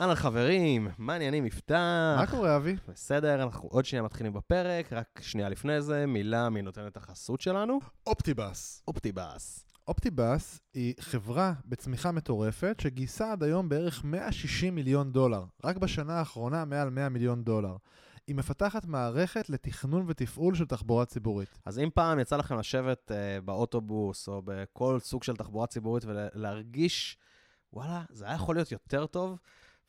אהלן חברים, מה העניינים יפתח? מה קורה, אבי? בסדר, אנחנו עוד שנייה מתחילים בפרק, רק שנייה לפני זה, מילה מי נותן את החסות שלנו? אופטיבאס. אופטיבאס. אופטיבאס היא חברה בצמיחה מטורפת שגייסה עד היום בערך 160 מיליון דולר. רק בשנה האחרונה מעל 100 מיליון דולר. היא מפתחת מערכת לתכנון ותפעול של תחבורה ציבורית. אז אם פעם יצא לכם לשבת uh, באוטובוס או בכל סוג של תחבורה ציבורית ולהרגיש, וואלה, זה היה יכול להיות יותר טוב,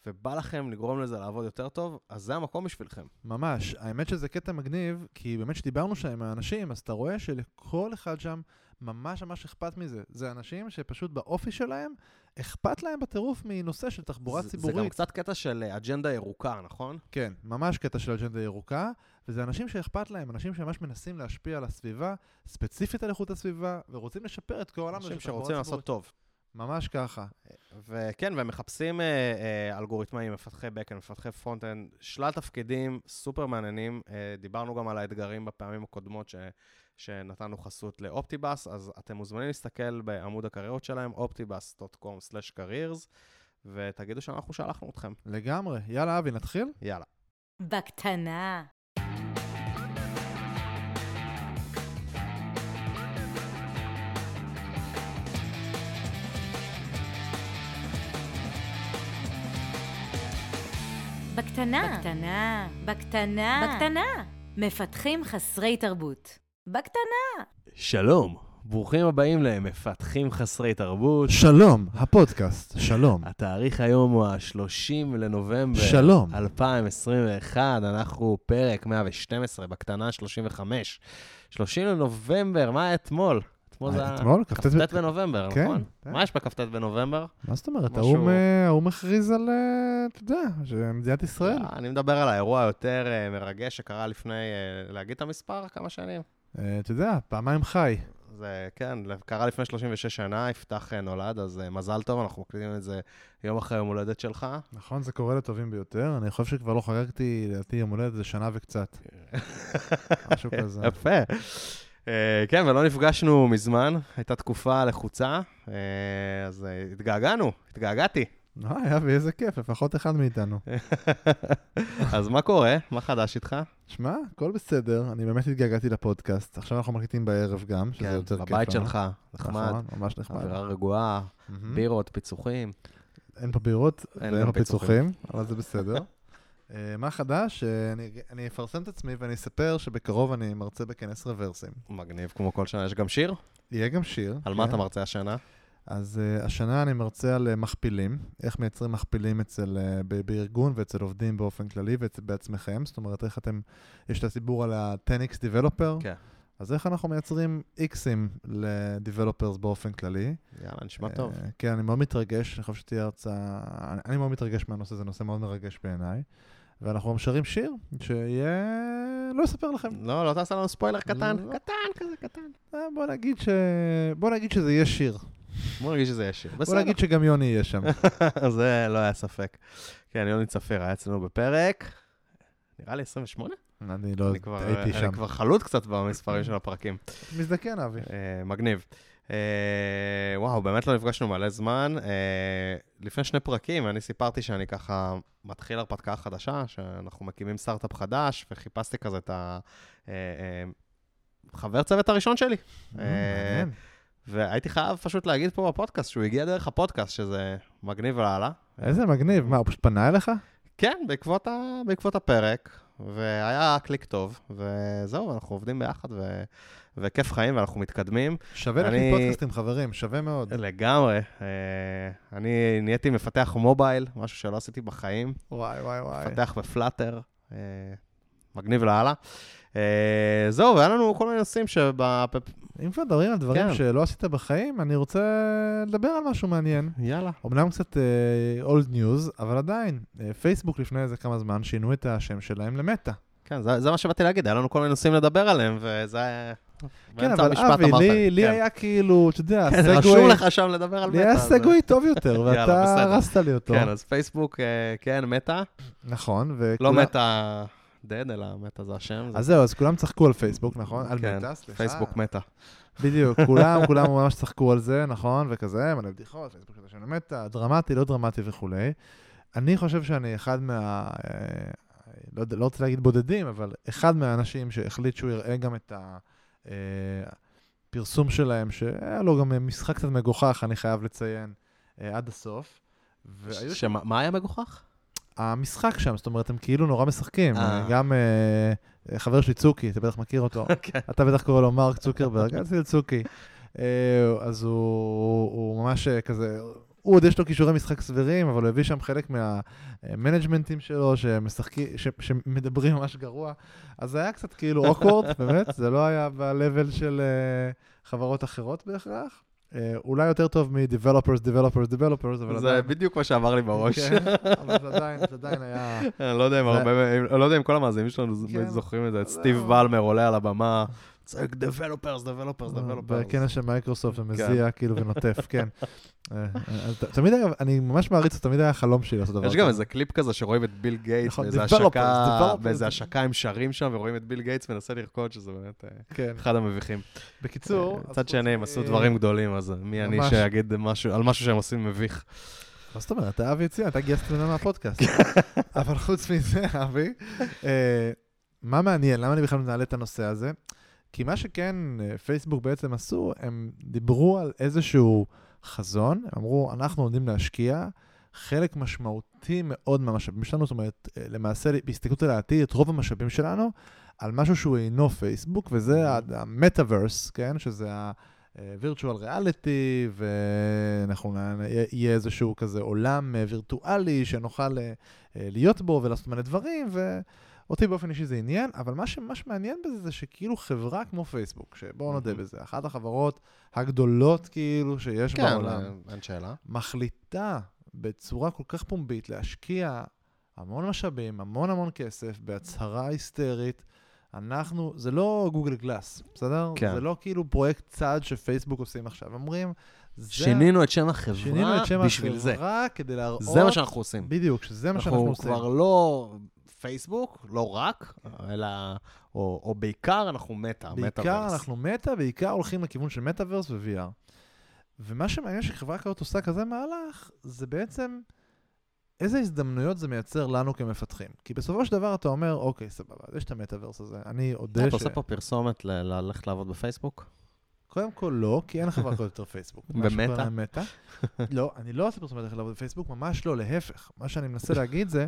ובא לכם לגרום לזה לעבוד יותר טוב, אז זה המקום בשבילכם. ממש. האמת שזה קטע מגניב, כי באמת שדיברנו שם עם האנשים, אז אתה רואה שלכל אחד שם ממש ממש אכפת מזה. זה אנשים שפשוט באופי שלהם, אכפת להם בטירוף מנושא של תחבורה זה, ציבורית. זה גם קצת קטע של אה, אג'נדה ירוקה, נכון? כן, ממש קטע של אג'נדה ירוקה, וזה אנשים שאכפת להם, אנשים שממש מנסים להשפיע על הסביבה, ספציפית על איכות הסביבה, ורוצים לשפר את כל העולם אנשים של תחבורה שרוצים ציבורית. לעשות טוב. ממש ככה. וכן, והם מחפשים אה, אה, אלגוריתמאים, מפתחי backend, מפתחי front-end, שלל תפקידים סופר מעניינים. אה, דיברנו גם על האתגרים בפעמים הקודמות ש, שנתנו חסות ל-Optibus, אז אתם מוזמנים להסתכל בעמוד הקריירות שלהם, optibus.com/careers, ותגידו שאנחנו שלחנו אתכם. לגמרי. יאללה, אבי, נתחיל? יאללה. בקטנה. בקטנה. בקטנה. בקטנה. בקטנה. מפתחים חסרי תרבות. בקטנה. שלום, ברוכים הבאים למפתחים חסרי תרבות. שלום, הפודקאסט, שלום. התאריך היום הוא ה-30 לנובמבר. שלום. 2021, אנחנו פרק 112, בקטנה 35. 30 לנובמבר, מה היה אתמול? אתמול זה היה אתמול? כ"ט כ"ט בנובמבר, כן, נכון? כן. מה יש בכ"ט בנובמבר? מה זאת אומרת? האו"ם אה, האו"ם מכריז על, אה, אתה יודע, שמדינת ישראל. אני מדבר על האירוע היותר אה, מרגש שקרה לפני, אה, להגיד את המספר? כמה שנים? אה, אתה יודע, פעמיים חי. זה, כן, קרה לפני 36 שנה, יפתח אה, נולד, אז אה, מזל טוב, אנחנו מקליטים את זה יום אחרי יום הולדת שלך. נכון, זה קורה לטובים ביותר. אני חושב שכבר לא חגגתי, לדעתי, יום הולדת זה שנה וקצת. משהו כזה. יפה. אה, כן, ולא נפגשנו מזמן, הייתה תקופה לחוצה, אה, אז אה, התגעגענו, התגעגעתי. וואי, אבי, איזה כיף, לפחות אחד מאיתנו. אז מה קורה? מה חדש איתך? שמע, הכל בסדר, אני באמת התגעגעתי לפודקאסט. עכשיו אנחנו מקליטים בערב גם, שזה יותר כיף. כן, בבית. שלך, נחמד, נכון, ממש נחמד. אווירה רגועה. בירות, פיצוחים. אין פה בירות אין ואין פה. פיצוחים, אבל זה בסדר. אה, מה חדש? אה, אני- אני אפרסם את עצמי ואני אספר שבקרוב אני מרצה בכנס רוורסים. מגניב כמו כל שנה. יש גם שיר? יהיה גם שיר. על מה כן. אתה מרצה השנה? אז uh, השנה אני מרצה על uh, מכפילים, איך מייצרים מכפילים אצל, uh, ב- בארגון ואצל עובדים באופן כללי ובעצמכם, זאת אומרת איך אתם, יש את הסיפור על ה-10x Developer, כן. אז איך אנחנו מייצרים x'ים ל-Developers באופן כללי. יאללה, נשמע טוב. כן, אני מאוד מתרגש, אני חושב שתהיה הרצאה, אני, אני מאוד מתרגש מהנושא, זה נושא מאוד מרגש בעיניי. ואנחנו שרים שיר שיהיה, לא אספר לכם. לא, לא תעשה לנו ספוילר קטן. לא. קטן כזה, קטן. אה, בוא נגיד ש... בוא נגיד שזה יהיה שיר. בוא נגיד שזה יהיה שיר. בוא. נגיד שגם יוני יהיה שם. זה לא היה ספק. כן, יוני צפיר היה אצלנו בפרק, נראה לי 28? אני לא אני כבר- הייתי שם. אני כבר חלוט קצת במספרים של הפרקים. מזדקן, אבי. אה, מגניב. אה, וואו, באמת לא נפגשנו מלא זמן. אה, לפני שני פרקים, אני סיפרתי שאני ככה מתחיל הרפתקה חדשה, שאנחנו מקימים סטארט-אפ חדש, וחיפשתי כזה את החבר צוות הראשון שלי. אה, מעניין. והייתי חייב פשוט להגיד פה בפודקאסט שהוא הגיע דרך הפודקאסט, שזה מגניב לאללה. איזה מגניב. מה, הוא פשוט פנה אליך? כן, בעקבות, ה... בעקבות הפרק, והיה קליק טוב, וזהו, אנחנו עובדים ביחד, ו... וכיף חיים, ואנחנו מתקדמים. שווה אני- להקליט פודקאסטים, חברים, שווה מאוד. לגמרי. אה, אני נהייתי מפתח mobile, משהו שלא עשיתי בחיים, וואי, וואי, וואי. מפתח ב-Flutter, אה, מגניב לאללה. אה, זהו, והיה לנו כל מיני נושאים שב... אם כבר מדברים על דברים כן. שלא עשית בחיים, אני רוצה לדבר על משהו מעניין. יאללה. אמנם קצת old news, אבל עדיין, אה, פייסבוק לפני איזה כמה זמן שינו את השם שלהם ל-Meta. כן, זה, זה מה שבאתי להגיד, היה לנו כל מיני נושאים לדבר עליהם, וזה היה... כן, אבל אבי, לי- לי כן. היה כאילו, אתה יודע, כן, סגווי... רשום לך שם לדבר על מטא. לי היה סגווי טוב יותר, ואתה. הרסת לי אותו. כן, אז פייסבוק, כן, מטא. נכון, לא וכולם... מטא דד, אלא מטא זה השם. זה- אז זהו, אז כולם צחקו על פייסבוק, נכון? על כן, מטה, סליחה. פייסבוק מטא. בדיוק, כולם, כולם ממש צחקו על זה, נכון, וכזה, מלא בדיחות, פייסבוק שזה שם למטה, דרמטי, לא דרמטי וכולי. אני חושב שאני אחד מה... אה, לא, לא רוצה להגיד בודדים, אבל אחד מהאנשים שהחליט שהוא יראה גם את הפרסום שלהם, שהיה לו גם משחק קצת מגוחך, אני חייב לציין, אה, עד הסוף. והיו שמה מה היה מגוחך? המשחק שם, זאת אומרת, הם כאילו נורא משחקים. אה. גם אה, חבר שלי צוקי, אתה בטח מכיר אותו. כן. אתה בטח קורא לו מרק צוקרברג, אל תגיד צוקי. אה, אז הוא, ממש כזה, הוא עוד יש לו כישורי משחק סבירים, אבל הוא הביא שם חלק מהמנג'מנטים שלו, שמשחקים, ש, שמדברים ממש גרוע. אז זה היה קצת כאילו awkward, באמת, זה לא היה ב-level של חברות אחרות בהכרח. אה, אולי יותר טוב מ-Developers, Developers, Developers, אבל זה עדיין... בדיוק מה שעבר לי בראש. כן, אבל זה עדיין, זה עדיין היה... אני לא יודע אם זה- לא כל המאזינים שלנו כן. זוכרים את זה, את לא. סטיב בלמר עולה על הבמה, צועק Developers, Developers, Developers. בכנס של מייקרוסופט ומזיע כאילו ונוטף, כן. אה, אה, תמיד אגב, אני ממש מעריץ, תמיד היה חלום שלי לעשות דבר יש גם איזה קליפ כזה שרואים את ביל גייטס נכון, באיזה השקה, הם שרים שם, ורואים את ביל גייטס מנסה לרקוד, שזה באמת אה, כן. אחד המביכים. בקיצור, מצד שני, הם עשו דברים גדולים, אז מי אני. שיגיד על משהו שהם עושים מביך. מה זאת אומרת? אתה אבי הציע, אתה גייסת ממנו מהפודקאסט. אבל חוץ מזה, אבי, אה, מה מעניין? למה אני בכלל מעלה את הנושא הזה? כי מה שכן אה, פייסבוק בעצם עשו, הם דיברו על איזשהו חזון, הם אמרו, אנחנו עומדים להשקיע חלק משמעותי מאוד מהמשאבים שלנו, זאת אומרת, אה, למעשה, בהסתכלות על העתיד, את רוב המשאבים שלנו, על משהו שהוא אינו פייסבוק, וזה המטאוורס, כן? שזה ה... וירטואל ריאליטי, ואנחנו יהיה איזשהו כזה עולם אה, וירטואלי שנוכל אה, אה, להיות בו ולעשות מלא דברים, ואותי באופן אישי זה עניין, אבל מה שממש מעניין בזה זה שכאילו חברה כמו פייסבוק, שבואו נודה. בזה, אחת החברות הגדולות כאילו שיש כן, בעולם, אה, אין שאלה. מחליטה בצורה כל כך פומבית להשקיע המון משאבים, המון המון כסף, בהצהרה היסטרית. אנחנו, זה לא גוגל גלאס, בסדר? כן. זה לא כאילו פרויקט צעד שפייסבוק עושים עכשיו. אומרים, זה... שינינו את שם החברה שינינו את שם בשביל זה. החברה כדי להראות... זה מה שאנחנו עושים. בדיוק, שזה מה שאנחנו אנחנו עושים. כבר לא פייסבוק, לא רק, אלא, או, או בעיקר אנחנו מטא, בעיקר מטאוורס. אנחנו מטא, בעיקר הולכים לכיוון של מטאוורס ו-VR. ומה שמעניין שחברה כזאת עושה כזה מהלך, זה בעצם איזה הזדמנויות זה מייצר לנו כמפתחים. כי בסופו של דבר אתה אומר, אוקיי, סבבה, יש את המטאוורס הזה, אני אודה אתה ש... עושה פה פרסומת ל- ללכת לעבוד בפייסבוק? קודם כל לא, כי אין חברה כזאת יותר פייסבוק. במטא. לא, אני לא עושה פרסומת ללכת לעבוד בפייסבוק, ממש לא, להפך. מה שאני מנסה להגיד זה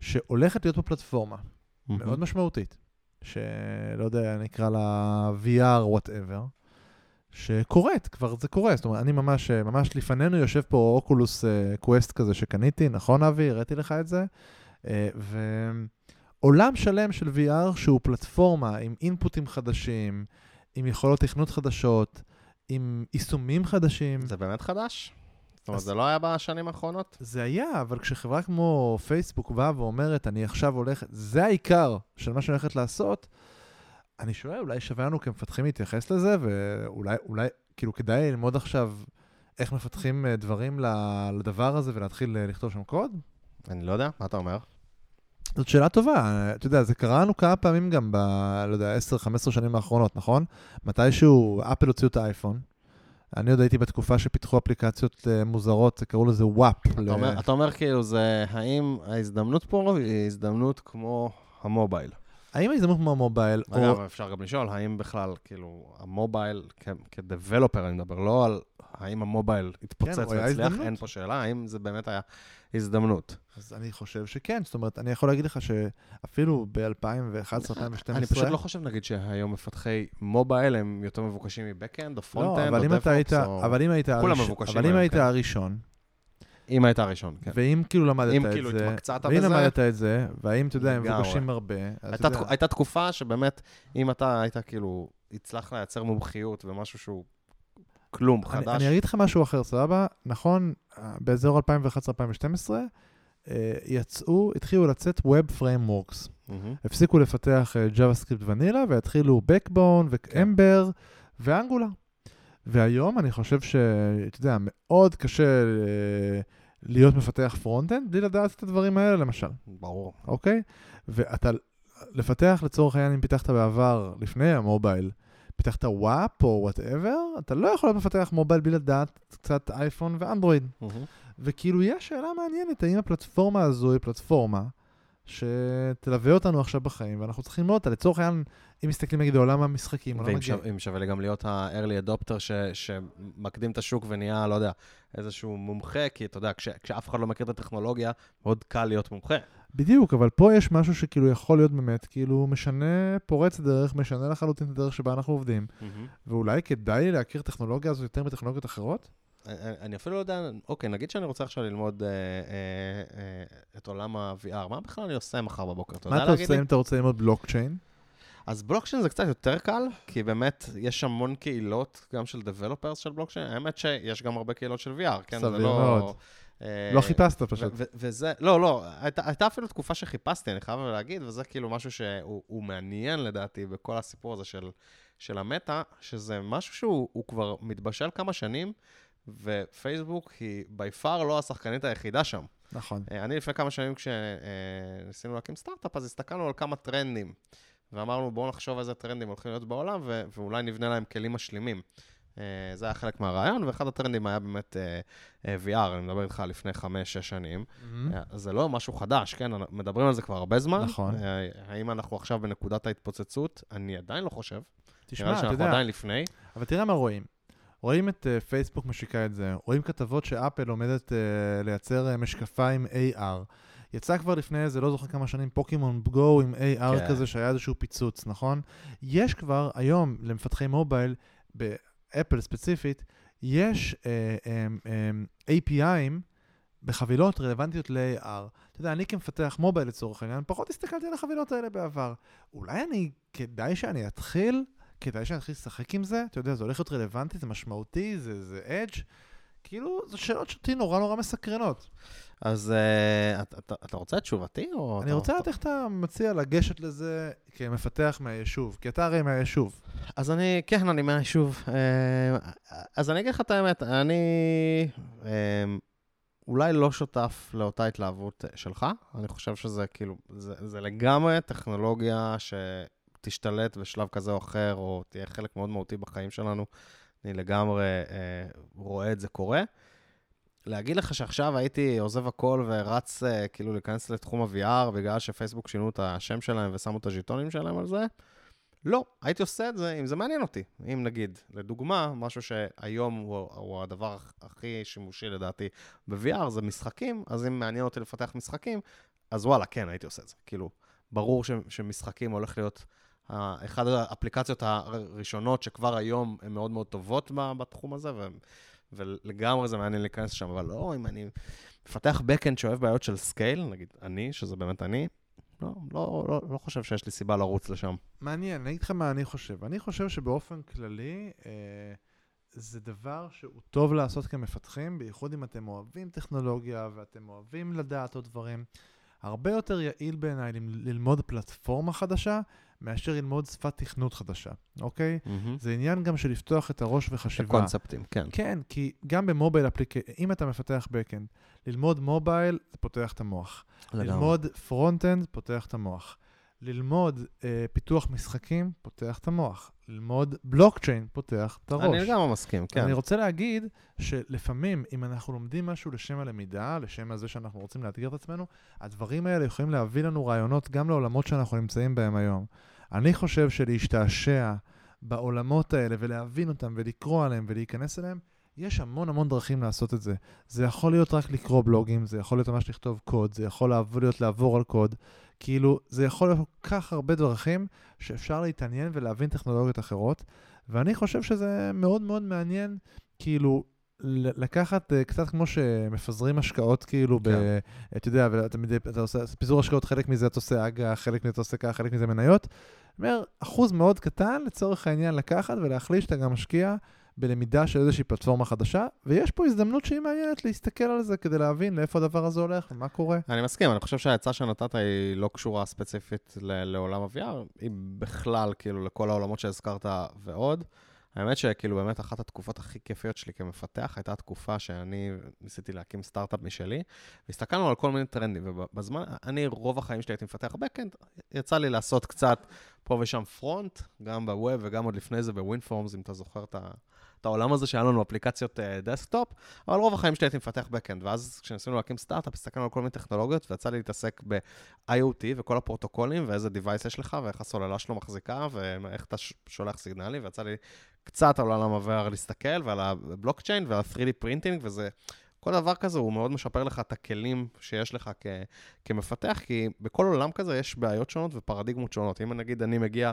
שהולכת להיות פה פלטפורמה מאוד משמעותית, שלא יודע, נקרא לה VR, whatever, שקורית, כבר זה קורה. זאת אומרת, אני ממש, ממש לפנינו יושב פה אוקולוס קווסט כזה שקניתי, נכון אבי? הראיתי לך את זה. אה, ועולם שלם של VR שהוא פלטפורמה עם אינפוטים חדשים, עם יכולות תכנות חדשות, עם יישומים חדשים. זה באמת חדש? זאת אומרת, זה לא היה בשנים האחרונות? זה היה, אבל כשחברה כמו פייסבוק באה ואומרת, אני עכשיו הולכת, זה העיקר של מה שאני הולכת לעשות, אני שואל, אולי שווה לנו כמפתחים להתייחס לזה, ואולי, אולי, כאילו, כדאי ללמוד עכשיו איך מפתחים אה, דברים לדבר הזה ולהתחיל אה, לכתוב שם קוד? אני לא יודע, מה אתה אומר? זאת שאלה טובה. אתה יודע, זה קרה לנו כמה פעמים גם ב, לא יודע, 10-15 שנים האחרונות, נכון? מתישהו אפל הוציאו את האייפון. אני עוד הייתי בתקופה שפיתחו אפליקציות אה, מוזרות, קראו לזה וואפ. אתה אומר- אתה אומר כאילו זה, האם ההזדמנות פה היא הזדמנות כמו המובייל? האם ההזדמנות כמו המובייל, או... אגב, אפשר גם לשאול, האם בכלל, כאילו, המובייל, כדבלופר אני מדבר, לא על האם המובייל התפוצץ כן, הוא היה והצליח. אין פה שאלה, האם זה באמת היה הזדמנות. אז אני חושב שכן, זאת אומרת, אני יכול להגיד לך שאפילו ב-2011-2012... אני פשוט לא חושב, נגיד, שהיום מפתחי mobile הם יותר מבוקשים מ backend, או לא, front-end, אבל או אם DevOps, או... אבל אם היית כולם מבוקשים אבל אם היית כן. הראשון, אם היית הראשון, כן. ואם כאילו למדת אם את כאילו זה, התמקצעת ואם בזה, למדת את זה, והאם, אתה יודע, הם. מבוקשים הרבה, הייתה תקופה שבאמת, אם אתה היית כאילו, הצלחת לייצר מומחיות ומשהו שהוא כלום, אני- חדש, אני אגיד לך משהו אחר, סבבה? נכון, אה, באזור 2011-2012, אה, יצאו, התחילו לצאת Web Frameworks. מהמם. הפסיקו לפתח אה, JavaScript vanilla, והתחילו Backbone ו-Ember ו-Angular. והיום אני חושב שאתה יודע, מאוד קשה להיות מפתח front-end בלי לדעת את הדברים האלה, למשל, ברור. אוקיי? ואתה, לפתח לצורך העניין, אם פיתחת בעבר, לפני ה mobile, פיתחת WAP או whatever, אתה לא יכול להיות מפתח mobile בלי לדעת קצת אייפון ואנדרואיד. מהמם. וכאילו, יש שאלה מעניינת, האם הפלטפורמה הזו היא פלטפורמה שתלווה אותנו עכשיו בחיים, ואנחנו צריכים ללמוד אותה. לצורך העניין, אם מסתכלים נגיד בעולם המשחקים, עולם ואם הגיימ. שווה, לי גם להיות ה-early adopter ש, שמקדים את השוק ונהיה, לא יודע, איזשהו מומחה, כי אתה יודע, כש, כשאף אחד לא מכיר את הטכנולוגיה, מאוד קל להיות מומחה. בדיוק, אבל פה יש משהו שכאילו יכול להיות באמת, כאילו משנה, פורץ דרך, משנה לחלוטין את הדרך שבה אנחנו עובדים, ואולי כדאי להכיר טכנולוגיה הזו יותר מטכנולוגיות אחרות? אני- אני אפילו לא יודע, אוקיי, נגיד שאני רוצה עכשיו ללמוד אה, אה, אה, את עולם ה-VR, מה בכלל אני עושה מחר בבוקר? אתה יודע מה אתה עושה? אם אתה רוצה ללמוד בלוקצ'יין? אז בלוקצ'יין זה קצת יותר קל, כי באמת יש המון קהילות, גם של דבלופרס של בלוקצ'יין. האמת שיש גם הרבה קהילות של VR, כן? סביר לא... מאוד. אה, לא חיפשת פשוט. וזה, לא, לא, הייתה, הייתה אפילו תקופה שחיפשתי, אני חייב להגיד, וזה כאילו משהו שהוא הוא מעניין לדעתי בכל הסיפור הזה של, של המטה, שזה משהו שהוא הוא כבר מתבשל כמה שנים, ופייסבוק היא בי פאר לא השחקנית היחידה שם. נכון. אה, אני לפני כמה שנים כשניסינו להקים סטארט-אפ, אז הסתכלנו על כמה טרנדים, ואמרנו בואו נחשוב איזה טרנדים הולכים להיות בעולם, ו- ואולי נבנה להם כלים משלימים. אה, זה היה חלק מהרעיון, ואחד הטרנדים היה באמת אה, VR, אני מדבר איתך לפני חמש-שש שנים. אז זה לא משהו חדש, כן? מדברים על זה כבר הרבה זמן. נכון. האם אנחנו עכשיו בנקודת ההתפוצצות? אני עדיין לא חושב. נראה לי תשמע, אתה שאנחנו יודע, עדיין לפני. אבל תראה מה רואים. רואים את uh, פייסבוק משיקה את זה, רואים כתבות שאפל עומדת uh, לייצר uh, משקפיים AR. יצא כבר לפני איזה, לא זוכר כמה שנים, פוקימון גו עם AR כן. כזה שהיה איזשהו פיצוץ, נכון? יש כבר היום למפתחי מובייל, באפל ספציפית, יש uh, um, um, API'ים בחבילות רלוונטיות ל-AR. אתה יודע, אני כמפתח מובייל לצורך העניין, פחות הסתכלתי על החבילות האלה בעבר. אולי אני, כדאי שאני אתחיל, כדאי שאני אתחיל לשחק עם זה? אתה יודע, זה הולך להיות רלוונטי, זה משמעותי, זה, זה אדג'. כאילו, זו שאלות שאותי נורא נורא מסקרנות. אז אה, אתה- אתה אתה רוצה את תשובתי? או אני רוצה לדעת איך אתה מציע לגשת לזה כמפתח מהיישוב, כי אתה הרי מהיישוב. אז אני, כן, אני מהיישוב. אה, אז אני אגיד לך את האמת, אני אה, אולי לא שותף לאותה התלהבות שלך. אני חושב שזה כאילו, זה, זה לגמרי טכנולוגיה שתשתלט בשלב כזה או אחר, או תהיה חלק מאוד מהותי בחיים שלנו. אני לגמרי אה, רואה את זה קורה. להגיד לך שעכשיו הייתי עוזב הכל ורץ אה, כאילו להיכנס לתחום ה-VR בגלל שפייסבוק שינו את השם שלהם ושמו את הז'יטונים שלהם על זה? לא, הייתי עושה את זה אם זה מעניין אותי. אם נגיד, לדוגמה, משהו שהיום הוא, הוא הדבר הכי שימושי לדעתי ב-VR זה משחקים, אז אם מעניין אותי לפתח משחקים, אז וואלה, כן, הייתי עושה את זה. כאילו, ברור ש, שמשחקים הולך להיות אחת האפליקציות הראשונות שכבר היום הן מאוד מאוד טובות בתחום הזה, ו, ולגמרי זה מעניין להיכנס לשם, אבל לא, אם אני מפתח backend שאוהב בעיות של scale, נגיד אני, שזה באמת אני, לא, לא, לא, לא חושב שיש לי סיבה לרוץ לשם. מעניין, אני אגיד לך מה אני חושב. אני חושב שבאופן כללי, אה, זה דבר שהוא טוב לעשות כמפתחים, בייחוד אם אתם אוהבים טכנולוגיה ואתם אוהבים לדעת עוד דברים. הרבה יותר יעיל בעיניי ללמוד פלטפורמה חדשה, מאשר ללמוד שפת תכנות חדשה, אוקיי? זה עניין גם של לפתוח את הראש וחשיבה. קונספטים, כן. כן, כי גם במובייל אפליקציה, אם אתה מפתח backend, ללמוד מובייל זה פותח את המוח. ללמוד front-end פותח את המוח. ללמוד אה, פיתוח משחקים פותח את המוח. ללמוד בלוקצ'יין פותח את הראש. אני לגמרי מסכים, כן. אני רוצה להגיד שלפעמים, אם אנחנו לומדים משהו לשם הלמידה, לשם הזה שאנחנו רוצים לאתגר את עצמנו, הדברים האלה יכולים להביא לנו רעיונות גם לעולמות שאנחנו נמצאים בהם היום. אני חושב שלהשתעשע בעולמות האלה ולהבין אותם ולקרוא עליהם ולהיכנס אליהם, יש המון המון דרכים לעשות את זה. זה יכול להיות רק לקרוא בלוגים, זה יכול להיות ממש לכתוב קוד, זה יכול להיות לעבור על קוד. כאילו, זה יכול להיות כל כך הרבה דרכים שאפשר להתעניין ולהבין טכנולוגיות אחרות, ואני חושב שזה מאוד מאוד מעניין, כאילו, לקחת uh, קצת כמו שמפזרים השקעות, כאילו, כן. ב... אתה יודע, ואתה מדי, אתה עושה, פיזור השקעות, חלק מזה אתה עושה אג"ח, חלק מזה אתה עושה ככה, חלק מזה מניות. אומר, אחוז מאוד קטן לצורך העניין לקחת ולהחליט שאתה גם משקיע בלמידה של איזושהי פלטפורמה חדשה, ויש פה הזדמנות שהיא מעניינת להסתכל על זה כדי להבין לאיפה הדבר הזה הולך ומה קורה. אני מסכים, אני חושב שהעצה שנתת היא לא קשורה ספציפית לעולם ה-VR, היא בכלל, כאילו, לכל העולמות שהזכרת ועוד. האמת שכאילו באמת אחת התקופות הכי כיפיות שלי כמפתח הייתה התקופה שאני ניסיתי להקים סטארט-אפ משלי, והסתכלנו על כל מיני טרנדים, ובזמן, אני רוב החיים שלי הייתי מפתח backend, יצא לי לעשות קצת פה ושם front, גם ב-web וגם עוד לפני זה ב-WinForms, אם אתה זוכר את ה- את העולם הזה שהיה לנו אפליקציות uh, desktop, אבל רוב החיים שלי הייתי מפתח backend, ואז כשניסינו להקים סטארט-אפ, הסתכלנו על כל מיני טכנולוגיות, ויצא לי להתעסק ב-IoT וכל הפרוטוקולים, ואיזה device יש לך, ואיך הסוללה שלו מחזיקה, ואיך אתה שולח סיגנלים, ויצא לי קצת על עולם ה-VR להסתכל, ועל הבלוקצ'יין ועל 3D printing, וזה... כל דבר כזה הוא מאוד משפר לך את הכלים שיש לך כ- כמפתח, כי בכל עולם כזה יש בעיות שונות ופרדיגמות שונות. אם נגיד אני מגיע,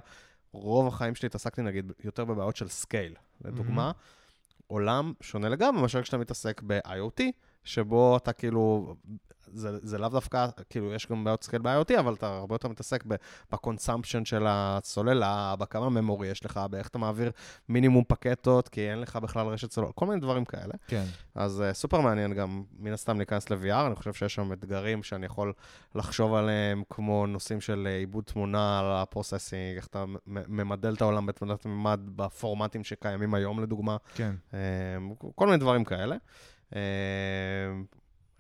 רוב החיים שלי התעסקתי נגיד יותר בבעיות של scale, לדוגמה, mm-hmm. עולם שונה לגמרי מאשר כשאתה מתעסק ב-IoT, שבו אתה כאילו זה, זה לאו דווקא, כאילו, יש גם בעיות scale ב-IoT, אבל אתה הרבה יותר מתעסק ב-consumption של הסוללה, בכמה memory יש לך, באיך אתה מעביר מינימום פקטות, כי אין לך בכלל רשת סוללה, כל מיני דברים כאלה. כן. אז uh, סופר מעניין גם, מן הסתם, להיכנס ל-VR, אני חושב שיש שם אתגרים שאני יכול לחשוב עליהם, כמו נושאים של uh, עיבוד תמונה על ה-processing, איך אתה ממדל את העולם בתלת ממד בפורמטים שקיימים היום, לדוגמה. כן. Uh, כל מיני דברים כאלה. Uh,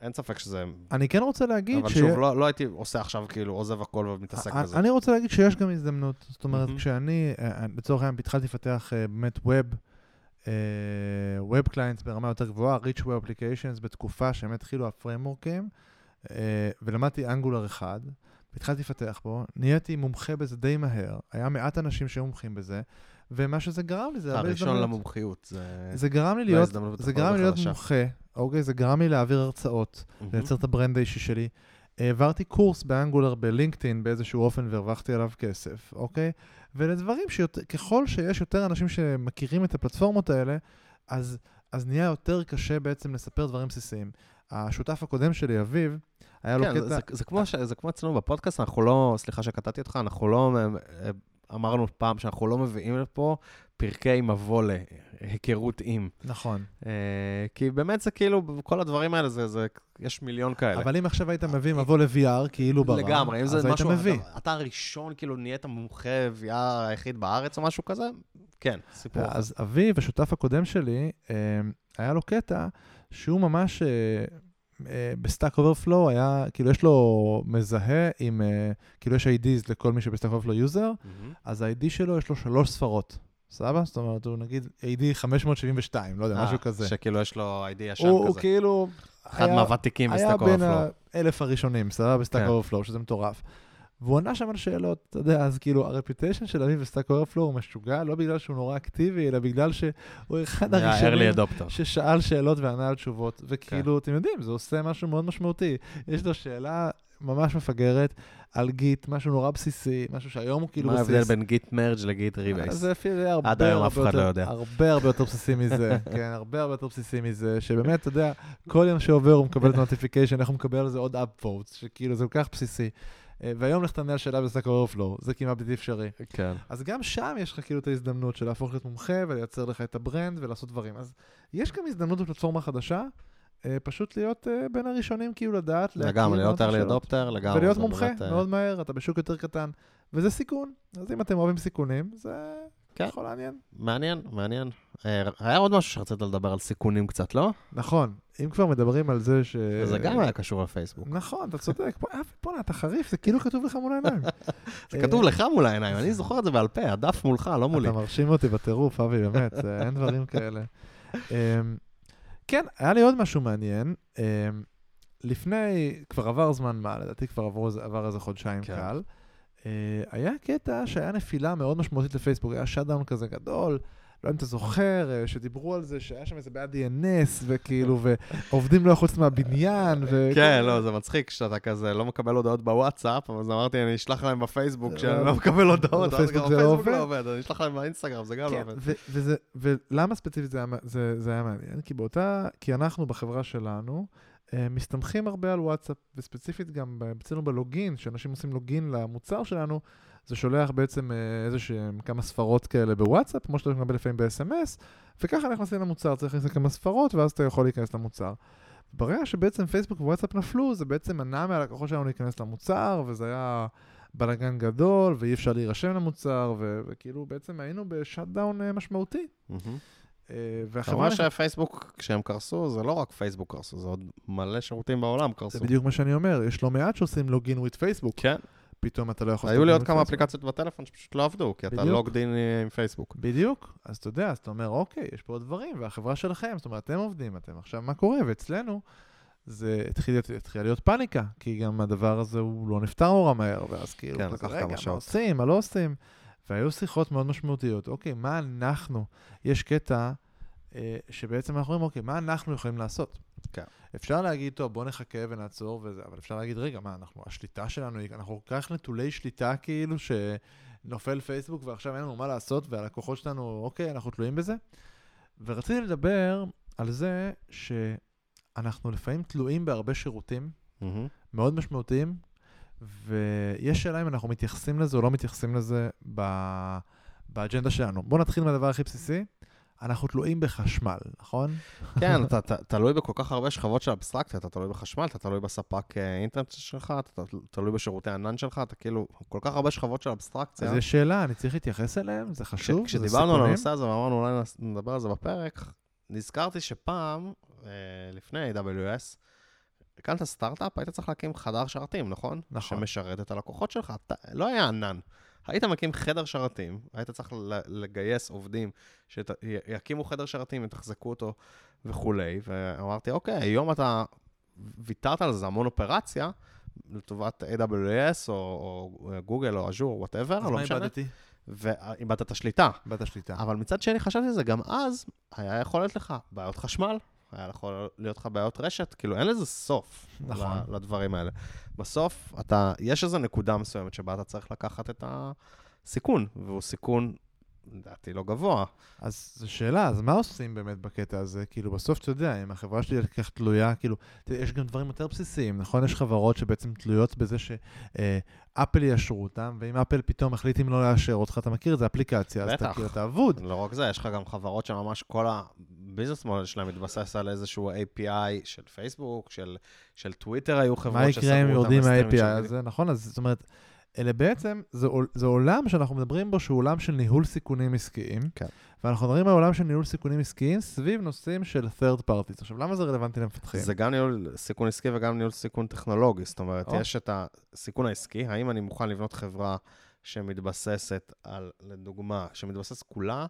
אין ספק שזה... אני כן רוצה להגיד אבל ש... אבל שוב, לא, לא הייתי עושה עכשיו כאילו עוזב הכל ומתעסק בזה. אני רוצה להגיד שיש גם הזדמנות. זאת אומרת, mm-hmm. כשאני, אה, אה, לצורך העניין, התחלתי לפתח באמת web, web clients ברמה יותר גבוהה, rich web applications, בתקופה שהם התחילו הפריימוורקים, ולמדתי Angular אחד, והתחלתי לפתח בו, נהייתי מומחה בזה די מהר, היה מעט אנשים שהיו מומחים בזה, ומה שזה גרם לי, זה הרבה הזדמנות. הראשון למומחיות, זה... זה גרם לי להיות, זה גרם לי להיות מומחה, אוקיי? זה גרם לי להעביר הרצאות. לייצר את ה-brand האישי שלי. העברתי קורס ב-Angular בלינקדאין באיזשהו אופן והרווחתי עליו כסף, אוקיי? ולדברים שככל שיש יותר אנשים שמכירים את הפלטפורמות האלה, אז, אז נהיה יותר קשה בעצם לספר דברים בסיסיים. השותף הקודם שלי, אביב, היה כן, לו קטע... זה, זה, זה, כמו ש, זה כמו אצלנו בפודקאסט, אנחנו לא, סליחה שקטעתי אותך, אנחנו לא אמרנו פעם שאנחנו לא מביאים לפה פרקי מבוא להיכרות עם. נכון. Uh, כי באמת זה כאילו, כל הדברים האלה, זה, זה, יש מיליון כאלה. אבל אם עכשיו היית מביא מבוא ל-VR, כאילו ברע, לגמרי, אם זה משהו, מביא. אתה, אתה הראשון, כאילו, נהיית מומחה VR היחיד בארץ או משהו כזה, כן, סיפור. אז אביב, השותף הקודם שלי, אה, היה לו קטע שהוא ממש... אה, ב-Stack Overflow היה, כאילו יש לו מזהה עם, כאילו יש IDs לכל מי שב-Stack Overflow user, אז ה-ID שלו יש לו שלוש ספרות. סבבה? זאת אומרת, הוא נגיד ID 572, לא יודע, משהו כזה. שכאילו יש לו ID ישן כזה. הוא כאילו... אחד מהוותיקים ב-Stack Overflow. היה בין האלף הראשונים, סבבה? ב-Stack כן. Overflow, שזה מטורף. והוא ענה שם על שאלות, אתה יודע, אז כאילו, ה-reputation של אביב ב-Stack Overflow הוא משוגע, לא בגלל שהוא נורא אקטיבי, אלא בגלל שהוא אחד הראשונים ששאל שאלות וענה על תשובות. וכאילו, כן. אתם יודעים, זה עושה משהו מאוד משמעותי. יש לו שאלה ממש מפגרת על Git, משהו נורא בסיסי, משהו שהיום הוא כאילו בסיס. מה ההבדל בין Git merge ל-Git ריבייס? זה אפילו הרבה עד היום אף אחד לא יודע. הרבה הרבה יותר בסיסי מזה, כן, הרבה הרבה יותר בסיסי מזה, שבאמת, אתה יודע, כל יום שעובר הוא מקבל את ה-notification, איך הוא מקבל על זה עוד up-votes, שכאילו זה כל כך בסיסי. אה, והיום לך תענה על שאלה ב-Stack Overflow, זה כמעט בלתי אפשרי. כן. אז גם שם יש לך כאילו את ההזדמנות של להפוך להיות מומחה ולייצר לך את ה-brand ולעשות דברים. אז יש גם הזדמנות בפלטפורמה חדשה, אה, פשוט להיות אה, בין הראשונים כאילו לדעת, לגמרי, להיות early adopter, לגמרי. ולהיות מומחה מאוד מהר, אתה בשוק יותר קטן, וזה סיכון. אז אם אתם אוהבים סיכונים, זה כן. יכול לעניין. מעניין, מעניין. היה עוד משהו שרצית לדבר על סיכונים קצת, לא? נכון. אם כבר מדברים על זה ש... זה גם היה קשור לפייסבוק. נכון, אתה צודק. בוא'נה, אתה חריף, זה כאילו כתוב לך מול העיניים. זה כתוב לך מול העיניים, אני זוכר את זה בעל פה, הדף מולך, לא מולי. אתה מרשים אותי בטירוף, אבי, באמת, אין דברים כאלה. כן, היה לי עוד משהו מעניין. לפני, כבר עבר זמן מה, לדעתי כבר עבר איזה חודשיים כן. קל. אה, היה קטע שהיה נפילה מאוד משמעותית לפייסבוק, היה שאט כזה גדול. לא יודע אם אתה זוכר, אה, שדיברו על זה שהיה שם איזה בעיה DNS, וכאילו, ועובדים לא יכולים מהבניין, ו... כן, לא, זה מצחיק שאתה כזה לא מקבל הודעות בוואטסאפ, אז אמרתי, אני אשלח להם בפייסבוק כשאני לא מקבל הודעות, בפייסבוק זה לא עובד, לא עובד, אני אשלח להם באינסטגרם, זה גם לא כן, עובד. ולמה ספציפית זה היה מעניין? כי באותה, כי אנחנו בחברה שלנו, מסתמכים הרבה על וואטסאפ, וספציפית גם אצלנו ב-login, שאנשים עושים login למוצר שלנו, זה שולח בעצם אה, איזה שהם כמה ספרות כאלה בוואטסאפ, כמו שאתה מקבל לפעמים ב-SMS, וככה נכנסים למוצר, צריך להכניס כמה ספרות, ואז אתה יכול להיכנס למוצר. ברגע שבעצם פייסבוק ווואטסאפ נפלו, זה בעצם מנע מהלקוחות שלנו להיכנס למוצר, וזה היה בלאגן גדול, ואי אפשר להירשם למוצר, וכאילו בעצם היינו ב-shutdown אה, משמעותי. Mm-hmm. והחברה... שפייסבוק, כשהם קרסו, זה לא רק פייסבוק קרסו, זה עוד מלא שירותים בעולם קרסו. זה בדיוק מה שאני אומר, יש לא מעט שעושים לוגין וויט פייסבוק. כן. פתאום אתה לא יכול... היו לי עוד כמה. אפליקציות בטלפון שפשוט לא עבדו, כי אתה בדיוק. לוגד אין אה, עם פייסבוק. בדיוק, אז אתה יודע, אז אתה אומר, אוקיי, יש פה עוד דברים, והחברה שלכם, זאת אומרת, אתם עובדים, אתם עכשיו, מה קורה? ואצלנו, זה התחילה להיות פאניקה, כי גם הדבר הזה הוא לא נפתר נורא מהר, ואז כאילו, כן, לקח כמה מה שעות." עושים, מה לא עושים? והיו שיחות מאוד משמעותיות, אוקיי, מה אנחנו, יש קטע אה, שבעצם אנחנו אומרים, אוקיי, מה אנחנו יכולים לעשות? כן. אפשר להגיד, טוב, בוא נחכה ונעצור וזה, אבל אפשר להגיד, רגע, מה, אנחנו, השליטה שלנו, היא- אנחנו כל כך נטולי שליטה, כאילו, שנופל פייסבוק ועכשיו אין לנו מה לעשות, והלקוחות שלנו, אוקיי, אנחנו תלויים בזה. ורציתי לדבר על זה שאנחנו לפעמים תלויים בהרבה שירותים מהמם. מאוד משמעותיים, ויש שאלה אם אנחנו מתייחסים לזה או לא מתייחסים לזה ב... באג'נדה שלנו. בואו נתחיל מהדבר הכי בסיסי. אנחנו תלויים בחשמל, נכון? כן, אתה ת- תלוי בכל כך הרבה שכבות של אבסטרקציה, אתה תלוי בחשמל, אתה תלוי בספק אה, אינטרנט שלך, אתה תלוי בשירותי ענן שלך, אתה כאילו, כל כך הרבה שכבות של אבסטרקציה. אז יש שאלה, אני צריך להתייחס אליהם? זה חשוב? כשדיברנו על? הנושא הזה ואמרנו אולי נדבר על זה בפרק, נזכרתי שפעם, אה, לפני AWS, הקמת סטארט-אפ, היית צריך להקים חדר שרתים, נכון? נכון. שמשרת את הלקוחות שלך. אתה, לא היה ענן. היית מקים חדר שרתים, היית צריך לגייס עובדים שיקימו חדר שרתים, יתחזקו אותו וכולי, ואמרתי, אוקיי, היום אתה ויתרת על זה המון אופרציה, לטובת AWS או, או גוגל או Azure, whatever, אז לא מה משנה, איבדתי? ואיבדת את השליטה. איבדת שליטה. אבל מצד שני, חשבתי על זה, גם אז היה יכול להיות לך בעיות חשמל, היה יכול להיות לך בעיות רשת, כאילו אין לזה סוף נכון. לדברים האלה. בסוף, אתה, יש איזו נקודה מסוימת שבה אתה צריך לקחת את הסיכון, והוא סיכון, לדעתי, לא גבוה. אז זו שאלה, אז מה עושים באמת בקטע הזה? כאילו, בסוף אתה יודע, אם החברה שלי כך תלויה, כאילו, יש גם דברים יותר בסיסיים, נכון? יש חברות שבעצם תלויות בזה שאפל יאשרו אותם, ואם אפל פתאום החליט אם לא לאשר אותך, אתה מכיר את זה, אפליקציה, אז אתה בטח. כאילו, אתה אבוד. לא רק זה, יש לך גם חברות שממש כל הביזנס מודל שלהם מתבסס על איזשהו API של פייסבוק, של, של טוויטר היו חברות מה שסגרו יקרה אם אותם יורדים מה-API. הזה, נכון? אז זאת אומרת, אלה בעצם, זה, זה עולם שאנחנו מדברים בו שהוא עולם של ניהול סיכונים עסקיים. כן. ואנחנו מדברים על עולם של ניהול סיכונים עסקיים סביב נושאים של third parties. עכשיו, למה זה רלוונטי למפתחים? זה גם ניהול סיכון עסקי וגם ניהול סיכון טכנולוגי. זאת אומרת, או. יש את הסיכון העסקי, האם אני מוכן לבנות חברה שמתבססת על, לדוגמה, שמתבסס כולה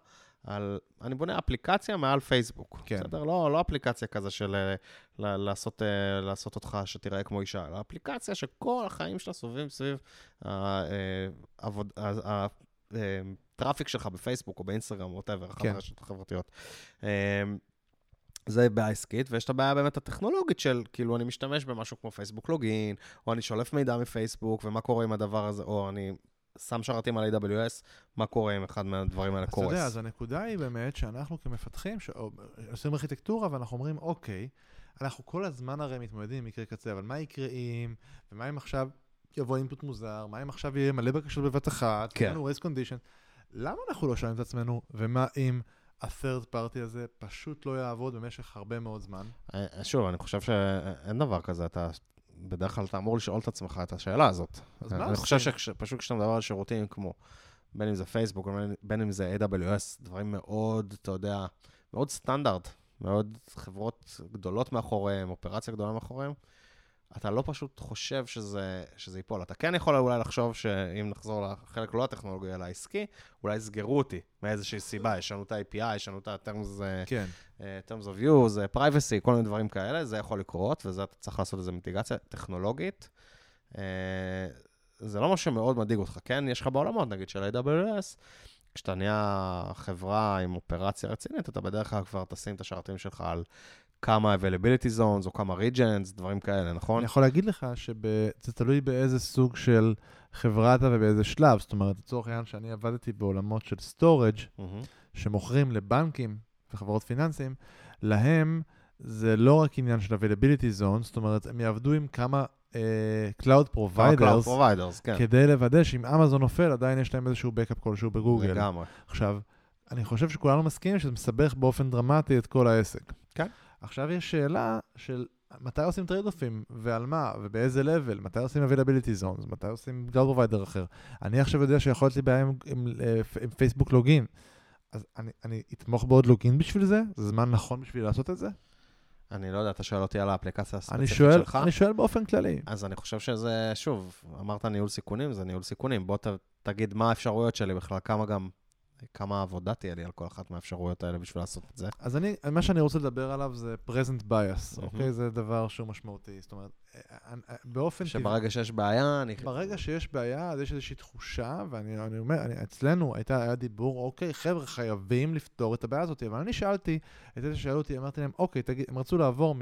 על, אני בונה אפליקציה מעל פייסבוק. כן. בסדר? לא, לא אפליקציה כזה של אה, ל- לעשות, אה, לעשות אותך שתיראה כמו אישה, אלא אפליקציה שכל החיים שלה סובבים סביב הטראפיק שלך בפייסבוק או באינסטגרם, ווטאבר, אחת כן. הרשתות החברתיות. אה, זה בעיה עסקית, ויש את הבעיה באמת הטכנולוגית של, כאילו, אני משתמש במשהו כמו פייסבוק לוגין, או אני שולף מידע מפייסבוק, ומה קורה עם הדבר הזה, או אני שם שרתים על AWS, מה קורה אם אחד מהדברים האלה אז אתה קורס. יודע, אז הנקודה היא באמת שאנחנו כמפתחים, ש- עושים ארכיטקטורה ואנחנו אומרים, אוקיי, אנחנו כל הזמן הרי מתמודדים עם מקרה קצה, אבל מה יקרה אם, ומה אם עכשיו יבוא אינפוט מוזר, מה אם עכשיו יהיה מלא בקשות בבת אחת, כן. race condition, למה אנחנו לא שואלים את עצמנו, ומה אם ה-third party הזה פשוט לא יעבוד במשך הרבה מאוד זמן? אה, שוב, אני חושב שאין דבר כזה, אתה... בדרך כלל אתה אמור לשאול את עצמך את השאלה הזאת. אז מה אני חושב? שפשוט כשאתה מדבר על שירותים כמו, בין אם זה פייסבוק, בין אם זה AWS, דברים מאוד, אתה יודע, מאוד סטנדרט, מאוד חברות גדולות מאחוריהם, אופרציה גדולה מאחוריהם, אתה לא פשוט חושב שזה, שזה ייפול. אתה כן יכול אולי לחשוב שאם נחזור לחלק לא הטכנולוגי, אלא העסקי, אולי יסגרו אותי מאיזושהי סיבה, ישנו את ה-API, ישנו את ה-terms, אה, כן. terms of use, אה, privacy, כל מיני דברים כאלה, זה יכול לקרות, וזה אתה צריך לעשות איזו מיטיגציה טכנולוגית. אה, זה לא משהו שמאוד מדאיג אותך, כן? יש לך בעולמות, נגיד, של AWS, כשאתה נהיה חברה עם אופרציה רצינית, אתה בדרך כלל כבר תשים את השרתים שלך על כמה availability zones או כמה regions, דברים כאלה, נכון? אני יכול להגיד לך שזה תלוי באיזה סוג של חברה אתה ובאיזה שלב. זאת אומרת, לצורך העניין שאני עבדתי בעולמות של storage, מהמם. שמוכרים לבנקים וחברות פיננסיים, להם זה לא רק עניין של availability zone, זאת אומרת, הם יעבדו עם כמה uh, cloud providers, cloud providers, כן. כדי לוודא שאם אמזון נופל, עדיין יש להם איזשהו backup כלשהו בגוגל. לגמרי. עכשיו, אני חושב שכולנו מסכימים שזה מסבך באופן דרמטי את כל העסק. כן. עכשיו יש שאלה של מתי עושים trade-off-ים, ועל מה, ובאיזה level, מתי עושים availability zones, מתי עושים cloud provider אחר. אני עכשיו יודע שיכול להיות לי בעיה עם, עם, אה, עם פייסבוק לוגין. אז אני, אני אתמוך בעוד לוגין בשביל זה? זה זמן נכון בשביל לעשות את זה? אני לא יודע, אתה שואל אותי על האפליקציה אני הספציפית שואל, שלך? אני שואל באופן כללי. אז אני חושב שזה, שוב, אמרת ניהול סיכונים, זה ניהול סיכונים. בוא ת, תגיד מה האפשרויות שלי בכלל, כמה גם, כמה עבודה תהיה לי על כל אחת מהאפשרויות האלה בשביל לעשות את זה. אז אני, מה שאני רוצה לדבר עליו זה present bias. אוקיי? זה דבר שהוא משמעותי. זאת אומרת, אה, אה, באופן טבעי... שברגע שיש בעיה, אני... ברגע שיש בעיה, אז יש איזושהי תחושה, ואני אני אומר, אני, אצלנו הייתה, היה דיבור, אוקיי, חבר'ה, חייבים לפתור את הבעיה הזאת, אבל אני שאלתי, את אלה ששאלו אותי, אמרתי להם, אוקיי, תגיד, הם רצו לעבור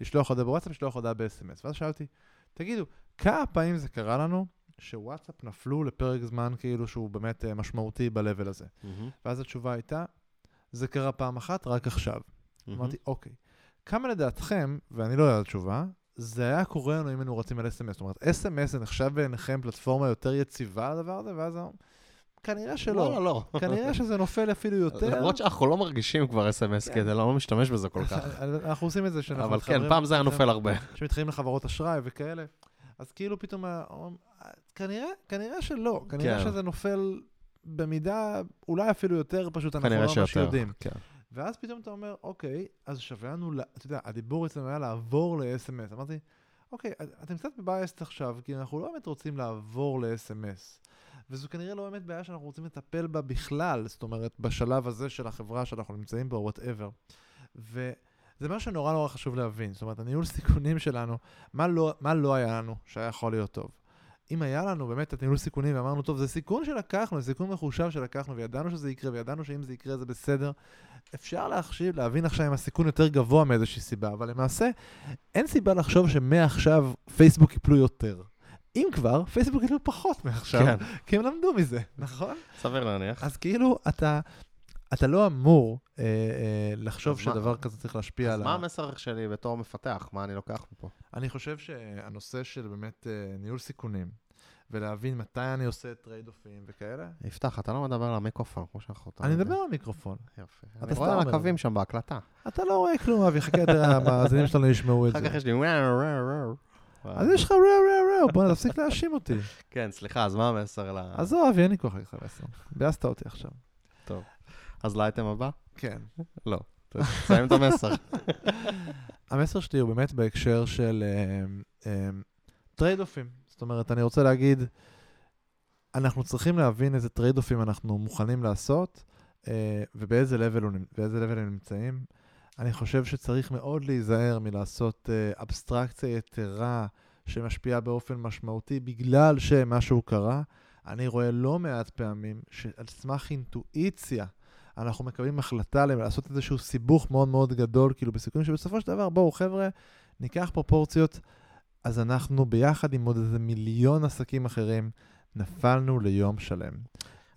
מלשלוח הודעה בוואטסאפ לשלוח הודעה ב-SMS, ואז שאלתי, תגידו, כמה פעמים זה קרה לנו שוואטסאפ נפלו לפרק זמן כאילו שהוא באמת אה, משמעותי ב-level הזה? מהמם, ואז התשובה הייתה, זה קרה פעם אחת, רק עכשיו. מהמם. אמרתי, אוקיי, כמה לדעתכם, ואני לא יודע את התשובה, זה היה קורה לנו אם היינו רצים על אס.אם.אס. זאת אומרת, אס.אם.אס זה נחשב בעיניכם פלטפורמה יותר יציבה לדבר הזה, ואז כנראה שלא. לא, לא, לא. כנראה שזה נופל אפילו יותר. למרות שאנחנו לא מרגישים כבר אס.אם.אס, כן. כי אתה לא משתמש בזה כל כך. אנחנו עושים את זה שאנחנו אבל כן, מתחברים- פעם זה היה נופל הרבה. שמתחברים לחברות אשראי וכאלה. אז כאילו פתאום, כנראה, כנראה שלא. כנראה כן. שזה נופל במידה, אולי אפילו יותר, פשוט אנחנו לא ממש. יודעים. כן. ואז פתאום אתה אומר, אוקיי, אז שווה לנו, אתה יודע, הדיבור אצלנו היה לעבור ל-SMS. אמרתי, אוקיי, את- אתם קצת בבייסט עכשיו, כי אנחנו לא באמת רוצים לעבור ל-SMS. וזו כנראה לא באמת בעיה שאנחנו רוצים לטפל בה בכלל, זאת אומרת, בשלב הזה של החברה שאנחנו נמצאים בו, וואטאבר. מה שנורא נורא חשוב להבין. זאת אומרת, הניהול סיכונים שלנו, מה לא, מה לא היה לנו שהיה יכול להיות טוב? אם היה לנו באמת את ניהול סיכונים ואמרנו, טוב, זה סיכון שלקחנו, זה סיכון מחושב שלקחנו, וידענו שזה יקרה, וידענו שאם זה יקרה זה בסדר, אפשר להחשיב, להבין עכשיו אם הסיכון יותר גבוה מאיזושהי סיבה, אבל למעשה אין סיבה לחשוב שמעכשיו פייסבוק יפלו יותר. אם כבר, פייסבוק יפלו פחות מעכשיו, כן, כי הם למדו מזה, נכון? סביר להניח. אז כאילו, אתה, אתה לא אמור אה, אה, לחשוב אז מה- שדבר כזה צריך להשפיע אז על מה ה... המסר שלי בתור מפתח? מה אני לוקח מפה? אני חושב שהנושא של באמת אה, ניהול סיכונים, ולהבין מתי אני עושה trade off ים וכאלה, יפתח, אתה לא מדבר למיקרופון, כמו שאנחנו... אני מדבר על מיקרופון. יופי. אתה אני סתם רואה על. הקווים שם בהקלטה. אתה לא רואה כלום, אבי, חכה, תראה, המאזינים שלנו ישמעו את אחר כך זה. יש לי... אז יש לך ראו ראו ראו, בוא תפסיק להאשים אותי. כן, סליחה, אז מה המסר ל... עזוב, אבי, אין לי כוח להגיד לך מסר. ביאסת אותי עכשיו. אז לאייטם הבא? כן. לא. תסיים את המסר. המסר שלי הוא באמת בהקשר של trade off ים. זאת אומרת, אני רוצה להגיד, אנחנו צריכים להבין איזה trade off ים אנחנו מוכנים לעשות, אה, ובאיזה level הם נמצאים. אני חושב שצריך מאוד להיזהר מלעשות אה, אבסטרקציה יתרה שמשפיעה באופן משמעותי בגלל שמשהו קרה. אני רואה לא מעט פעמים שעל סמך אינטואיציה אנחנו מקבלים החלטה לעשות איזשהו סיבוך מאוד מאוד גדול, כאילו בסיכונים שבסופו של דבר, בואו חבר'ה, ניקח פרופורציות, אז אנחנו ביחד עם עוד איזה מיליון עסקים אחרים, נפלנו ליום שלם.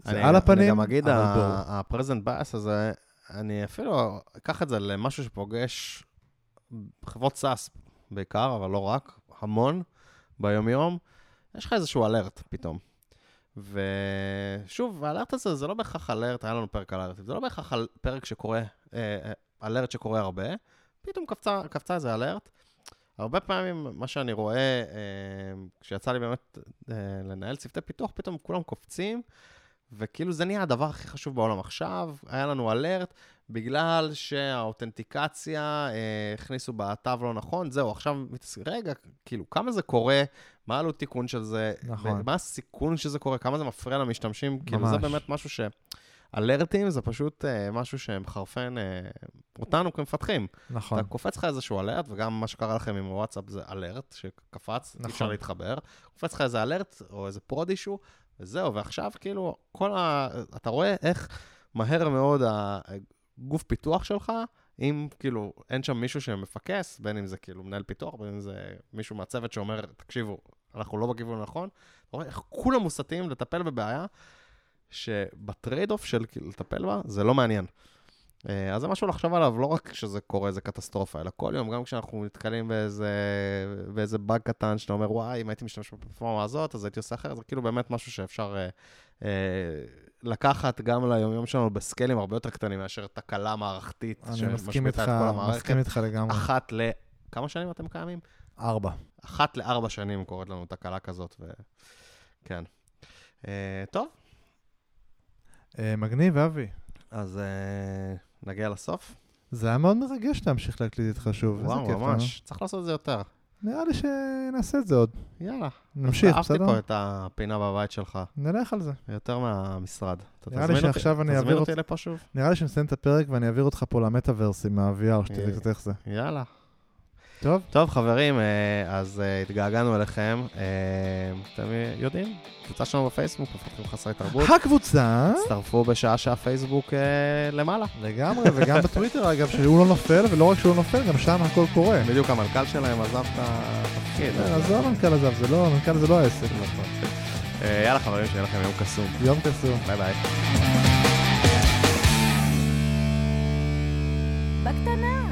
זה אני- על הפנים, אני גם אגיד. ה-present bias הזה, אני אפילו אקח את זה למשהו שפוגש חברות סאס בעיקר, אבל לא רק, המון ביומיום. יש לך איזשהו אלרט פתאום. ושוב, האלרט הזה זה לא בהכרח אלרט, היה לנו פרק אלרטים, זה לא בהכרח על- פרק שקורה, אה, אה, אלרט שקורה הרבה, פתאום קפצה, קפצה איזה אלרט. הרבה פעמים מה שאני רואה, אה, כשיצא לי באמת אה, לנהל צוותי פיתוח, פתאום כולם קופצים, וכאילו זה נהיה הדבר הכי חשוב בעולם עכשיו, היה לנו אלרט, בגלל שהאותנטיקציה אה, הכניסו בתו לא נכון, זהו, עכשיו רגע, כאילו, כמה זה קורה, מה עלות תיקון של זה, נכון. מה הסיכון שזה קורה, כמה זה מפריע למשתמשים, כאילו, זה ממש. באמת משהו ש... alert ים זה פשוט אה, משהו שמחרפן אה, אותנו כמפתחים. נכון. אתה קופץ לך איזשהו alert, וגם מה שקרה לכם עם וואטסאפ זה alert שקפץ, נכון. אי אפשר להתחבר. קופץ לך איזה alert או איזה prod issue, וזהו, ועכשיו כאילו, כל ה... אתה רואה איך מהר מאוד הגוף פיתוח שלך, אם כאילו אין שם מישהו שמפקס, בין אם זה כאילו מנהל פיתוח, בין אם זה מישהו מהצוות שאומר, תקשיבו, אנחנו לא בכיוון הנכון, אתה רואה איך כולם מוסתים לטפל בבעיה, שב trade off של כאילו לטפל בה, זה לא מעניין. אה, אז זה משהו לחשוב עליו, לא רק כשזה קורה, זה קטסטרופה, אלא כל יום, גם כשאנחנו נתקלים באיזה, באיזה באג קטן, שאתה אומר, וואי, אם הייתי משתמש בפלטפורמה הזאת, אז הייתי עושה אחרת, זה כאילו באמת משהו שאפשר אה, אה, לקחת גם ליומיום שלנו בסקיילים הרבה יותר קטנים מאשר תקלה מערכתית, אני שמשמיטה את כל המערכת. מסכים איתך לגמרי. אחת ל... כמה שנים אתם קיימים? ארבע. אחת לארבע שנים קורית לנו תקלה כזאת, ו... כן. אה, טוב, אה, מגניב, אבי. אז אה, נגיע לסוף. זה היה מאוד מרגש להמשיך להקליט איתך שוב. וואו, כיף, ממש. צריך לעשות את זה יותר. אה? נראה לי שנעשה את זה עוד. יאללה. נמשיך, אהבתי בסדר? פה את הפינה בבית שלך, נלך על זה. יותר מהמשרד. נראה לי תזמין אותי- שעכשיו אני תזמין אעביר אותי אותך- לפה שוב? נראה לי שנסיים את הפרק ואני אעביר אותך פה למטאוורס עם ה-VR, שתראה אה. קצת איך זה. יאללה. טוב? טוב, חברים, אה, אז אה, התגעגענו אליכם. אה, אתם יודעים, קבוצה שלנו בפייסבוק, מפתחים חסרי תרבות. הקבוצה, הצטרפו בשעה שהפייסבוק למעלה. לגמרי, וגם בטוויטר אגב, שהוא לא נופל, ולא רק שהוא לא נופל, גם שם הכל קורה. בדיוק המנכ"ל שלהם עזב את התפקיד. בסדר, אז לא המנכ"ל עזב, זה לא, המנכ"ל זה לא העסק. אה, יאללה, חברים, שיהיה לכם יום קסום. יום קסום. ביי ביי. בקטנה.